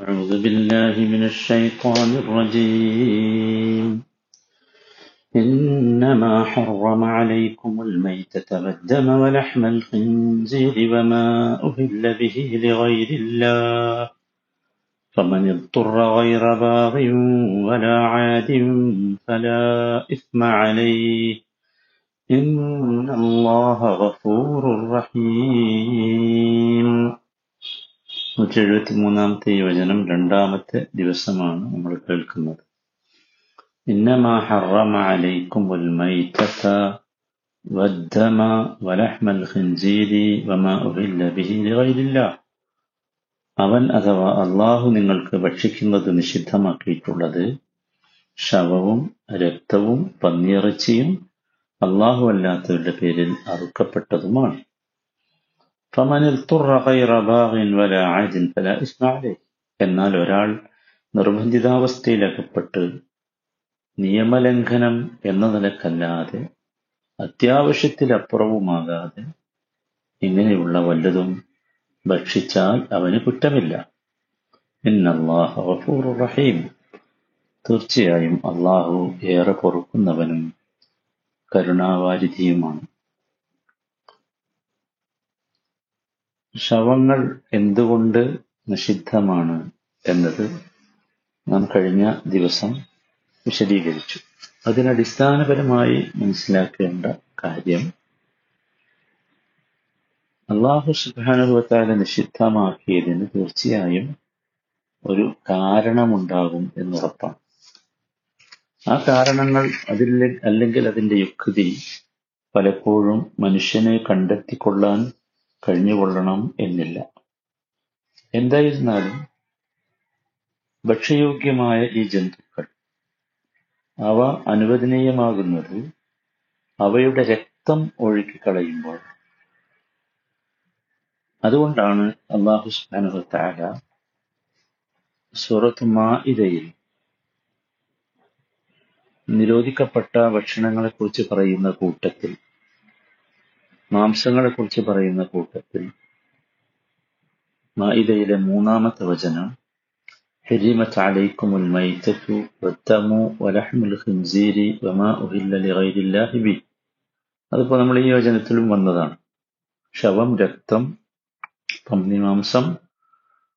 أعوذ بالله من الشيطان الرجيم. إنما حرم عليكم الميتة والدم ولحم الخنزير وما أهل به لغير الله. فمن اضطر غير باغ ولا عاد فلا إثم عليه. إن الله غفور رحيم. നൂറ്റി എഴുപത്തി മൂന്നാമത്തെ ഈ വചനം രണ്ടാമത്തെ ദിവസമാണ് നമ്മൾ കേൾക്കുന്നത് إنما حرم عليكم الميتة والدم ولحم الخنزير وما أهل به لغير الله അവൻ അഥവാ അള്ളാഹു നിങ്ങൾക്ക് ഭക്ഷിക്കുന്നത് നിഷിദ്ധമാക്കിയിട്ടുള്ളത് ശവവും രക്തവും പന്നിയിറച്ചിയും അള്ളാഹു അല്ലാത്തവരുടെ പേരിൽ അറുക്കപ്പെട്ടതുമാണ് എന്നാൽ ഒരാൾ നിർബന്ധിതാവസ്ഥയിലകപ്പെട്ട് നിയമലംഘനം എന്ന നിലക്കല്ലാതെ അത്യാവശ്യത്തിലപ്പുറവുമാകാതെ ഇങ്ങനെയുള്ള വല്ലതും ഭക്ഷിച്ചാൽ അവന് കുറ്റമില്ല. റഹീം. തീർച്ചയായും അള്ളാഹു ഏറെ പൊറുക്കുന്നവനും കരുണാവാരിധിയുമാണ്. ശവങ്ങൾ എന്തുകൊണ്ട് നിഷിദ്ധമാണ് എന്നത് നാം കഴിഞ്ഞ ദിവസം വിശദീകരിച്ചു. അതിനടിസ്ഥാനപരമായി മനസ്സിലാക്കേണ്ട കാര്യം അള്ളാഹു സുബാനുഭവത്താലെ നിഷിദ്ധമാക്കിയതിന് തീർച്ചയായും ഒരു കാരണമുണ്ടാകും എന്നുറപ്പാണ്. ആ കാരണങ്ങൾ അതിൽ അല്ലെങ്കിൽ അതിന്റെ യുക്തി പലപ്പോഴും മനുഷ്യനെ കണ്ടെത്തിക്കൊള്ളാൻ കഴിഞ്ഞുകൊള്ളണം എന്നില്ല. എന്തായിരുന്നാലും ഭക്ഷ്യയോഗ്യമായ ഈ ജന്തുക്കൾ അവ അനുവദനീയമാകുന്നത് അവയുടെ രക്തം ഒഴുക്കിക്കളയുമ്പോൾ. അതുകൊണ്ടാണ് അള്ളാഹു തആല സൂറത്ത് മാഇദയിൽ നിരോധിക്കപ്പെട്ട ഭക്ഷണങ്ങളെക്കുറിച്ച് പറയുന്ന കൂട്ടത്തിൽ മാംസങ്ങളെക്കുറിച്ച് പറയുന്ന കൂട്ടത്തിൽ മാഇദയിലെ മൂന്നാമത്തെ വചനം حرمت عليكم الميتة والدم ولحم الخنزير وما أهل لغير الله به അതിപ്പോ നമ്മൾ ഈ വചനത്തിലും വന്നതാണ് ശവം രക്തം പന്നിമാംസം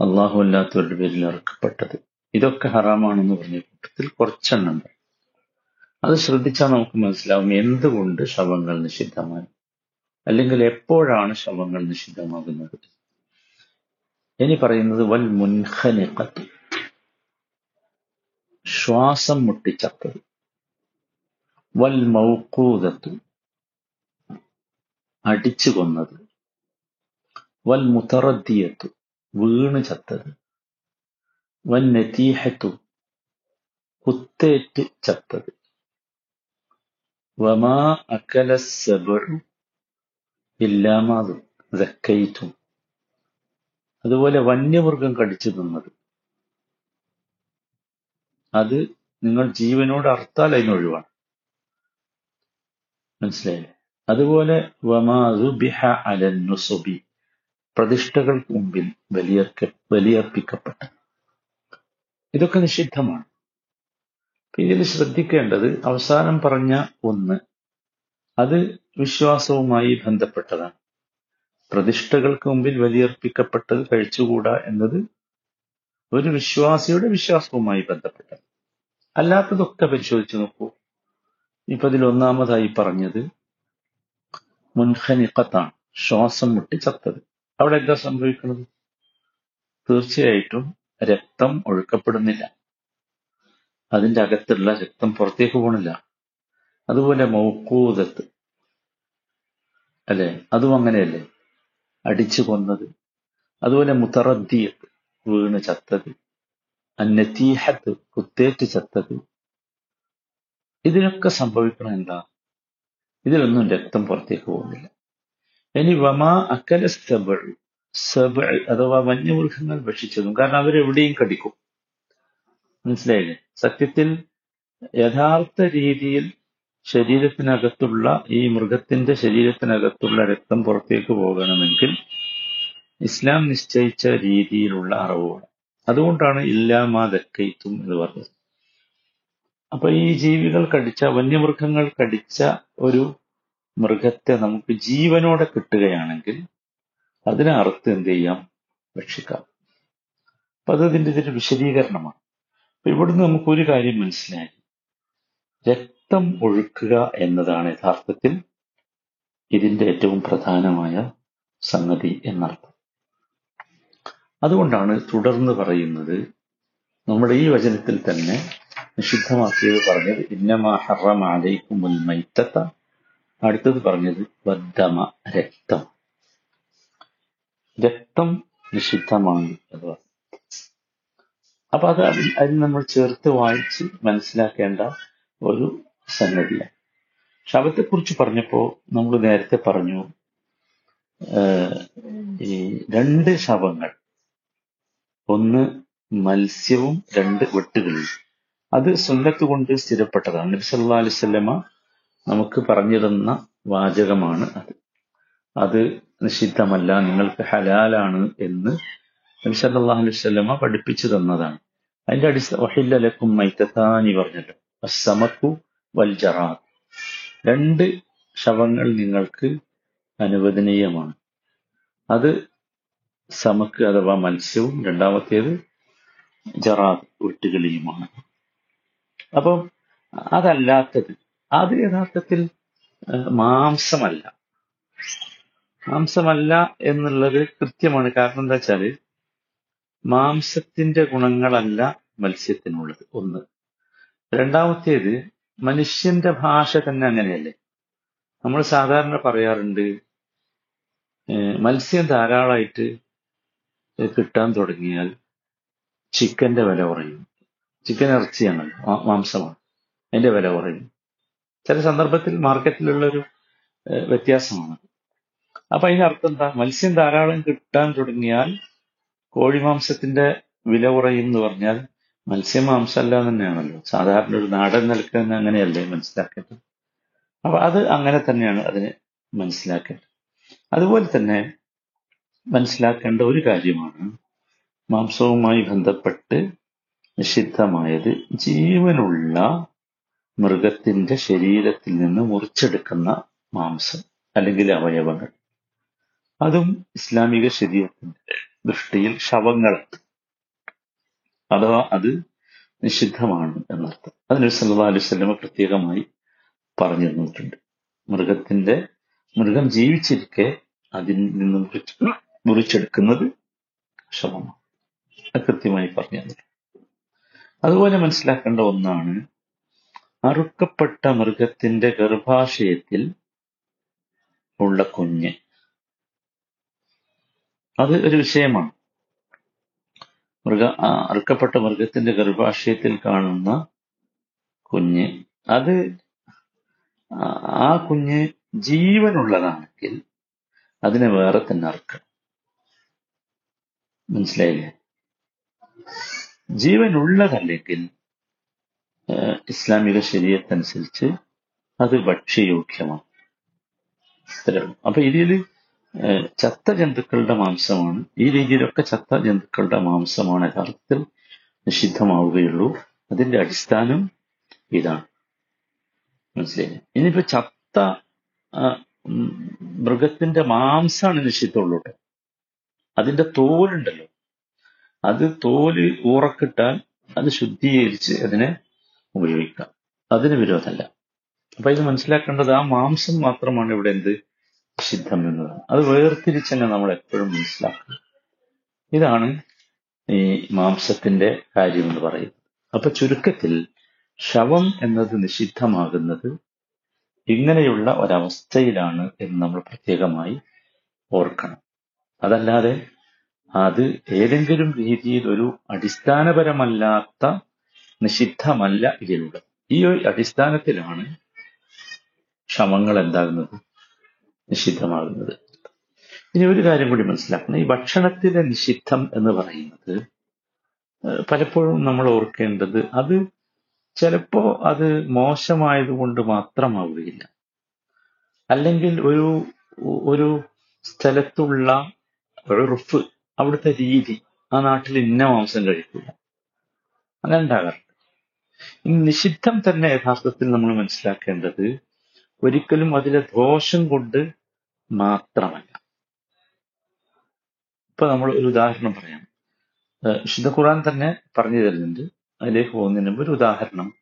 അള്ളാഹു അല്ലാത്തവരുടെ പേരിൽ ഇറക്കപ്പെട്ടത് ഇതൊക്കെ ഹറാമാണെന്ന് പറഞ്ഞ കൂട്ടത്തിൽ കുറച്ചെണ്ണുണ്ട് അത് ശ്രദ്ധിച്ചാൽ നമുക്ക് മനസ്സിലാവും എന്തുകൊണ്ട് ശവങ്ങൾ നിഷിദ്ധമായി അല്ലെങ്കിൽ എപ്പോഴാണ് ശവങ്ങൾ നിഷിദ്ധമാകുന്നത്? ഇനി പറയുന്നത് വൽ മുൻഹനിക്കത്ത് ശ്വാസം മുട്ടിച്ചത്തത് വൽ മൗക്കൂതത്തു അടിച്ചു കൊന്നത്. വൽ മുത്തറദ്ദിയത്തു വീണ് ചത്തത്. വൻ നതീഹത്തു കുത്തേറ്റ് ചത്തത്. വമാ അക്കല ഇല്ലാമാതും ദക്കയിറ്റും അതുപോലെ വന്യമൃഗം കടിച്ചു തിന്നത്. അത് നിങ്ങൾ ജീവനോട് അർത്താൽ അതിനൊഴിവാണ് മനസ്സിലായില്ലേ? അതുപോലെ വമാബിഹ അലന്നുസുബി പ്രതിഷ്ഠകൾക്ക് മുമ്പിൽ ബലിയർക്ക ബലിയർപ്പിക്കപ്പെട്ട. ഇതൊക്കെ നിഷിദ്ധമാണ്. ഇതിൽ ശ്രദ്ധിക്കേണ്ടത് അവസാനം പറഞ്ഞ ഒന്ന്. അത് വിശ്വാസവുമായി ബന്ധപ്പെട്ടതാണ്. പ്രതിഷ്ഠകൾക്ക് മുമ്പിൽ ബലിയർപ്പിക്കപ്പെട്ടത് കഴിച്ചുകൂടാ എന്നത് ഒരു വിശ്വാസിയുടെ വിശ്വാസവുമായി ബന്ധപ്പെട്ടത് അല്ലാത്തതൊക്കെ പരിശോധിച്ചു നോക്കൂ. ഇപ്പൊ ഇതിൽ ഒന്നാമതായി പറഞ്ഞത് മുൻഖനിക്കത്താണ് ശ്വാസം മുട്ടി ചത്തത് അവിടെ എന്താ സംഭവിക്കുന്നത്? തീർച്ചയായിട്ടും രക്തം ഒഴുക്കപ്പെടുന്നില്ല. അതിന്റെ അകത്തുള്ള രക്തം പുറത്തേക്ക് പോണില്ല. അതുപോലെ മൗക്കൂതത്ത് അല്ലെ? അതും അങ്ങനെയല്ലേ? അടിച്ചു കൊന്നത്. അതുപോലെ മുത്തറദ്ദിയത്ത് വീണ് ചത്തത്. അന്നത്തീഹത്ത് കുത്തേറ്റ് ചത്തത്. ഇതിനൊക്കെ സംഭവിക്കണം എന്താ? ഇതിലൊന്നും രക്തം പുറത്തേക്ക് പോകുന്നില്ല. ഇനി വമാ അക്കല സബൾ സബൾ അഥവാ വന്യമൃഗങ്ങൾ ഭക്ഷിച്ചതും കാരണം അവരെവിടെയും കടിക്കും. മനസ്സിലായില്ലേ? സത്യത്തിൽ യഥാർത്ഥ രീതിയിൽ ശരീരത്തിനകത്തുള്ള ഈ മൃഗത്തിന്റെ ശരീരത്തിനകത്തുള്ള രക്തം പുറത്തേക്ക് പോകണമെങ്കിൽ ഇസ്ലാം നിശ്ചയിച്ച രീതിയിലുള്ള അറവ് വേണം അതുകൊണ്ടാണ് ഇല്ലാമാ ദക്കൈത്തും എന്ന് പറഞ്ഞത്. അപ്പൊ ഈ ജീവികൾ കടിച്ച വന്യമൃഗങ്ങൾ കടിച്ച ഒരു മൃഗത്തെ നമുക്ക് ജീവനോടെ കിട്ടുകയാണെങ്കിൽ അതിനെ അറുത്ത് എന്ത് ചെയ്യാം? ഭക്ഷിക്കാം. അപ്പൊ അത് ഇതിന്റെ ഇതിന്റെ വിശദീകരണമാണ്. അപ്പൊ ഇവിടുന്ന് നമുക്ക് ഒരു കാര്യം മനസ്സിലായി. രക്തം ഒഴുക്കുക എന്നതാണ് യഥാർത്ഥത്തിൽ ഇതിന്റെ ഏറ്റവും പ്രധാനമായ സംഗതി എന്നർത്ഥം. അതുകൊണ്ടാണ് തുടർന്ന് പറയുന്നത് നമ്മുടെ ഈ വചനത്തിൽ തന്നെ നിഷിദ്ധമാക്കിയത് പറഞ്ഞത് ഇന്നമാ ഹറമ അലൈക്കുമുൽ മൈത്തത്ത അടുത്തത് പറഞ്ഞത് ബദ്ധമ രക്തം രക്തം നിഷിദ്ധമാണ് എന്ന് അപ്പൊ അത് അതിൽ നമ്മൾ ചേർത്ത് വായിച്ച് മനസ്സിലാക്കേണ്ട ഒരു സംഗതിയാണ് ശവത്തെക്കുറിച്ച് പറഞ്ഞപ്പോ നമ്മൾ നേരത്തെ പറഞ്ഞു ഈ രണ്ട് ശവങ്ങൾ. ഒന്ന് മത്സ്യവും രണ്ട് വെട്ടുകളും. അത് സുന്നത്ത് കൊണ്ട് സ്ഥിരപ്പെട്ടതാണ്. നബി സല്ലല്ലാഹു അലൈഹി വസല്ലമ നമുക്ക് പറഞ്ഞു തന്ന വാചകമാണ് അത്. അത് നിഷിദ്ധമല്ല നിങ്ങൾക്ക് ഹലാലാണ് എന്ന് നബി അലൈഹി വസല്ലമ പഠിപ്പിച്ചു തന്നതാണ്. അതിന്റെ അടിസ്ഥാന വഹില്ലലക്കും മൈത്തത്താനി പറഞ്ഞല്ലോ. അസമക്കു വൽ ജറാദ്. രണ്ട് ശവങ്ങൾ നിങ്ങൾക്ക് അനുവദനീയമാണ്. അത് സമക്ക് അഥവാ മത്സ്യവും രണ്ടാമത്തേത് ജറാദ് വെട്ടുകളിയുമാണ് അപ്പം അതല്ലാത്തത് അത് യഥാർത്ഥത്തിൽ മാംസമല്ല. മാംസമല്ല എന്നുള്ളത് കൃത്യമാണ്. കാരണം എന്താ വെച്ചാൽ മാംസത്തിന്റെ ഗുണങ്ങളല്ല മത്സ്യത്തിനുള്ളത്. ഒന്ന്. രണ്ടാമത്തേത് മനുഷ്യന്റെ ഭാഷ തന്നെ അങ്ങനെയല്ലേ? നമ്മൾ സാധാരണ പറയാറുണ്ട് മത്സ്യം ധാരാളമായിട്ട് കിട്ടാൻ തുടങ്ങിയാൽ ചിക്കന്റെ വില കുറയും. ചിക്കൻ ഇറച്ചിയാണ് മാംസമാണ്. അതിന്റെ വില കുറയും. ചില സന്ദർഭത്തിൽ മാർക്കറ്റിലുള്ള ഒരു വ്യത്യാസമാണ്. അപ്പൊ അതിനർത്ഥം എന്താ? മത്സ്യം ധാരാളം കിട്ടാൻ തുടങ്ങിയാൽ കോഴിമാംസത്തിന്റെ വില കുറയും എന്ന് പറഞ്ഞാൽ മത്സ്യം മാംസമല്ല എന്ന് തന്നെയാണല്ലോ സാധാരണ ഒരു നാടൻ നിൽക്കുന്ന അങ്ങനെയല്ലേ മനസ്സിലാക്കേണ്ടത്? അപ്പൊ അത് അങ്ങനെ തന്നെയാണ് അതിനെ മനസ്സിലാക്കേണ്ടത്. അതുപോലെ തന്നെ മനസ്സിലാക്കേണ്ട ഒരു കാര്യമാണ് മാംസവുമായി ബന്ധപ്പെട്ട് നിഷിദ്ധമായത് ജീവനുള്ള മൃഗത്തിന്റെ ശരീരത്തിൽ നിന്ന് മുറിച്ചെടുക്കുന്ന മാംസം അല്ലെങ്കിൽ അവയവങ്ങൾ. അതും ഇസ്ലാമിക ശരീരത്തിന്റെ ദൃഷ്ടിയിൽ ശവങ്ങൾ അഥവാ അത് നിഷിദ്ധമാണ് എന്നർത്ഥം. അതിന് സല്ലാ അലൈഹി വസല്ലമ പ്രത്യേകമായി പറഞ്ഞു തന്നിട്ടുണ്ട് മൃഗത്തിന്റെ മൃഗം ജീവിച്ചിരിക്കെ അതിൽ നിന്നും മുറിച്ച് മുറിച്ചെടുക്കുന്നത് ക്ഷമമാണ്. കൃത്യമായി പറഞ്ഞു അതുപോലെ മനസ്സിലാക്കേണ്ട ഒന്നാണ് അറുക്കപ്പെട്ട മൃഗത്തിന്റെ ഗർഭാശയത്തിൽ ഉള്ള കുഞ്ഞ്. അത് ഒരു വിഷയമാണ്. മൃഗ അറുക്കപ്പെട്ട മൃഗത്തിന്റെ ഗർഭാശയത്തിൽ കാണുന്ന കുഞ്ഞ്. അത് ആ- കുഞ്ഞ് ജീവനുള്ളതാണെങ്കിൽ അതിനെ വേറെ തന്നെ അറുക്കണം മനസ്സിലായില്ലേ? ജീവനുള്ളതല്ലെങ്കിൽ ഇസ്ലാമിക ശരീരത്തനുസരിച്ച് അത് ഭക്ഷ്യയോഗ്യമാണ്. അപ്പൊ ഏഹ്, ചത്ത ജന്തുക്കളുടെ മാംസമാണ്. ഈ രീതിയിലൊക്കെ ചത്ത ജന്തുക്കളുടെ മാംസമാണ് യഥാർത്ഥത്തിൽ നിഷിദ്ധമാവുകയുള്ളൂ. അതിന്റെ അടിസ്ഥാനം ഇതാണ്. മനസ്സിലായി ഇനിയിപ്പോ ചത്ത മൃഗത്തിന്റെ മാംസമാണ് നിഷിദ്ധമുള്ളൂ. അതിന്റെ തോലുണ്ടല്ലോ. അത് തോൽ ഊറക്കിട്ടാൽ അത് ശുദ്ധീകരിച്ച് അതിനെ ഉപയോഗിക്കാം. അതിന് വിരോധമല്ല. അപ്പൊ ഇത് മനസ്സിലാക്കേണ്ടത് ആ മാംസം മാത്രമാണ് ഇവിടെ എന്ത്? നിഷിദ്ധം എന്നതാണ് അത് വേർതിരിച്ച് തന്നെ നമ്മൾ എപ്പോഴും മനസ്സിലാക്കണം. ഇതാണ് ഈ മാംസത്തിന്റെ കാര്യം എന്ന് പറയുന്നത്. അപ്പൊ ചുരുക്കത്തിൽ ശവം എന്നത് നിഷിദ്ധമാകുന്നത് ഇങ്ങനെയുള്ള ഒരവസ്ഥയിലാണ് എന്ന് നമ്മൾ പ്രത്യേകമായി ഓർക്കണം. അതല്ലാതെ അത് ഏതെങ്കിലും രീതിയിൽ ഒരു അടിസ്ഥാനപരമല്ലാത്ത നിഷിദ്ധമല്ല ഇതിലുള്ളത് ഈ ഒരു അടിസ്ഥാനത്തിലാണ് ശവങ്ങൾ എന്താകുന്നത്? നിഷിദ്ധമാകുന്നത്. ഇനി ഒരു കാര്യം കൂടി മനസ്സിലാക്കണം. ഈ ഭക്ഷണത്തിലെ നിഷിദ്ധം എന്ന് പറയുന്നത് പലപ്പോഴും നമ്മൾ ഓർക്കേണ്ടത് അത് ചിലപ്പോ അത് മോശമായതുകൊണ്ട് മാത്രമാവുകയില്ല. അല്ലെങ്കിൽ ഒരു ഒരു സ്ഥലത്തുള്ള ഉറുഫ് അവിടുത്തെ രീതി ആ നാട്ടിൽ ഇന്ന മാംസം കഴിക്കില്ല അങ്ങനെ ഉണ്ടാകാറുണ്ട്. നിഷിദ്ധം തന്നെ യഥാർത്ഥത്തിൽ നമ്മൾ മനസ്സിലാക്കേണ്ടത് ഒരിക്കലും അതിലെ ദോഷം കൊണ്ട് മാത്രമല്ല. ഇപ്പൊ നമ്മൾ ഒരു ഉദാഹരണം പറയാം. വിശുദ്ധ ഖുർആൻ തന്നെ പറഞ്ഞു തരുന്നുണ്ട് അതിലേക്ക് പോകുന്നതിന് മുമ്പ് ഒരു ഉദാഹരണം.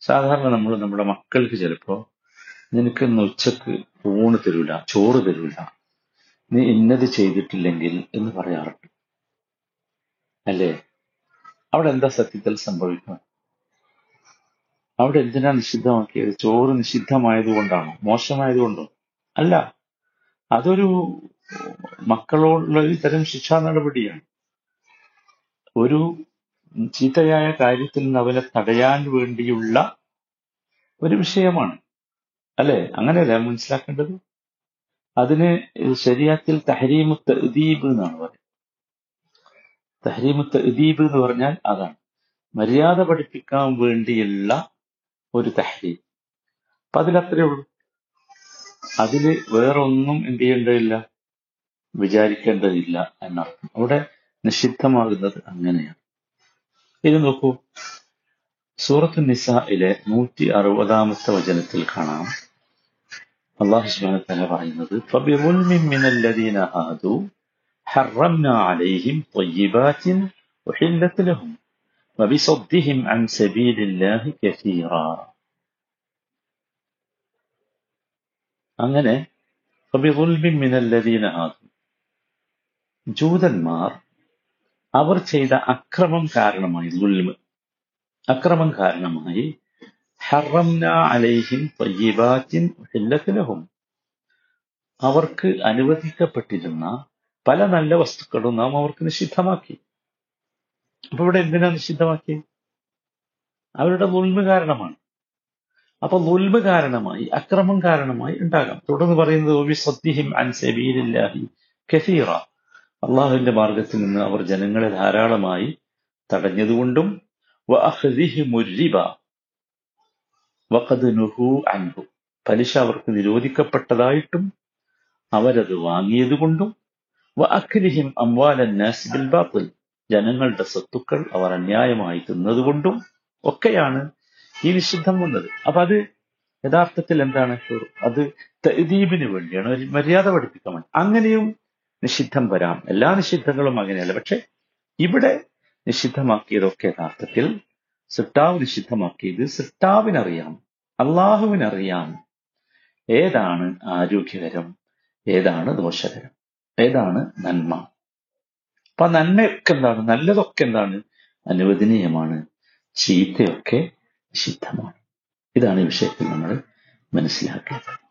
സാധാരണ നമ്മൾ നമ്മുടെ മക്കൾക്ക് ചിലപ്പോ നിനക്ക് ഇന്ന് ഉച്ചയ്ക്ക് ഊണ് തരൂല ചോറ് തരൂല. നീ ഇന്നത് ചെയ്തിട്ടില്ലെങ്കിൽ എന്ന് പറയാറുണ്ട്. അല്ലേ? അവിടെ എന്താ സത്യത്തിൽ സംഭവിക്കുക? അവിടെ എന്തിനാ നിഷിദ്ധമാക്കിയത്? ചോറ് നിഷിദ്ധമായതുകൊണ്ടാണോ? മോശമായതുകൊണ്ടോ? അല്ല. അതൊരു മക്കളോടുള്ള ഒരു തരം ശിക്ഷാ നടപടിയാണ്. ഒരു ചീത്തയായ കാര്യത്തിൽ നിന്ന് അവനെ തടയാൻ വേണ്ടിയുള്ള ഒരു വിഷയമാണ്. അല്ലെ? അങ്ങനെയല്ല മനസ്സിലാക്കേണ്ടത്? അതിന് ശരീരത്തിൽ തഹരീമു തഅദീബ് എന്നാണ് പറയുന്നത്. തഹരീമു തഅദീബ് എന്ന് പറഞ്ഞാൽ അതാണ്. മര്യാദ പഠിപ്പിക്കാൻ വേണ്ടിയുള്ള ഒരു തഹരീം അപ്പൊ അതിലത്രേ ഉള്ളൂ അതില് വേറൊന്നും എന്ത് ചെയ്യേണ്ടതില്ല വിചാരിക്കേണ്ടതില്ല എന്നർത്ഥം അവിടെ നിഷിദ്ധമാകുന്നത് അങ്ങനെയാണ് ഇത് നോക്കൂ സൂറത്ത് നിസയിലെ നൂറ്റി അറുപതാമത്തെ വചനത്തിൽ കാണാം അള്ളാഹു സുബ്ഹാനഹു വ തആല പറയുന്നത് فبظلم من الذين هادوا حرمنا عليهم طيبات أحلت لهم وبصدهم عن سبيل الله كثيرا അങ്ങനെ فبظلم من الذين هادوا ജൂതന്മാർ അവർ ചെയ്ത അക്രമം കാരണമായി ദുൽമ് അക്രമം കാരണമായി ഹറംന അലൈഹിം തയ്യിബാത്തിൻ ഉഹില്ലത്ത് ലഹും അവർക്ക് അനുവദിക്കപ്പെട്ടിരുന്ന പല നല്ല വസ്തുക്കളും നാം അവർക്ക് നിഷിദ്ധമാക്കി അപ്പൊ ഇവിടെ എന്തിനാ നിഷിദ്ധമാക്കി അവരുടെ നുൽമ കാരണമാണ്. അപ്പൊ നുൽമ കാരണമായി അക്രമം കാരണമായി ഉണ്ടാകാം. തുടർന്ന് പറയുന്നത് "വബി സദ്ദിഹിം അൻ കസീറ. അള്ളാഹുവിന്റെ മാർഗത്തിൽ നിന്ന് അവർ ജനങ്ങളെ ധാരാളമായി തടഞ്ഞതുകൊണ്ടും പലിശ അവർക്ക് നിരോധിക്കപ്പെട്ടതായിട്ടും അവരത് വാങ്ങിയതുകൊണ്ടും അംവാലൻ ബാത്തിൽ. ജനങ്ങളുടെ സ്വത്തുക്കൾ അവർ അന്യായമായി തിന്നതുകൊണ്ടും ഒക്കെയാണ് ഈ നിഷിദ്ധം വന്നത്. അപ്പൊ അത് യഥാർത്ഥത്തിൽ എന്താണ്? അത് തഅദീബിന് വേണ്ടിയാണ്. ഒരു മര്യാദ പഠിപ്പിക്കാൻ വേണ്ടി. അങ്ങനെയും നിഷിദ്ധം വരാം. എല്ലാ നിഷിദ്ധങ്ങളും അങ്ങനെയല്ല. പക്ഷെ ഇവിടെ നിഷിദ്ധമാക്കിയതൊക്കെ യഥാർത്ഥത്തിൽ സിട്ടാവ് നിഷിദ്ധമാക്കിയത് സിട്ടാവിനറിയാം അള്ളാഹുവിനറിയാം ഏതാണ് ആരോഗ്യകരം ഏതാണ് ദോഷകരം ഏതാണ് നന്മ. അപ്പൊ നന്മയൊക്കെ എന്താണ് നല്ലതൊക്കെ എന്താണ് അനുവദനീയമാണ്. ചീത്തയൊക്കെ നിഷിദ്ധമാണ്. ഇതാണ് ഈ വിഷയത്തിൽ നമ്മൾ മനസ്സിലാക്കേണ്ടത്.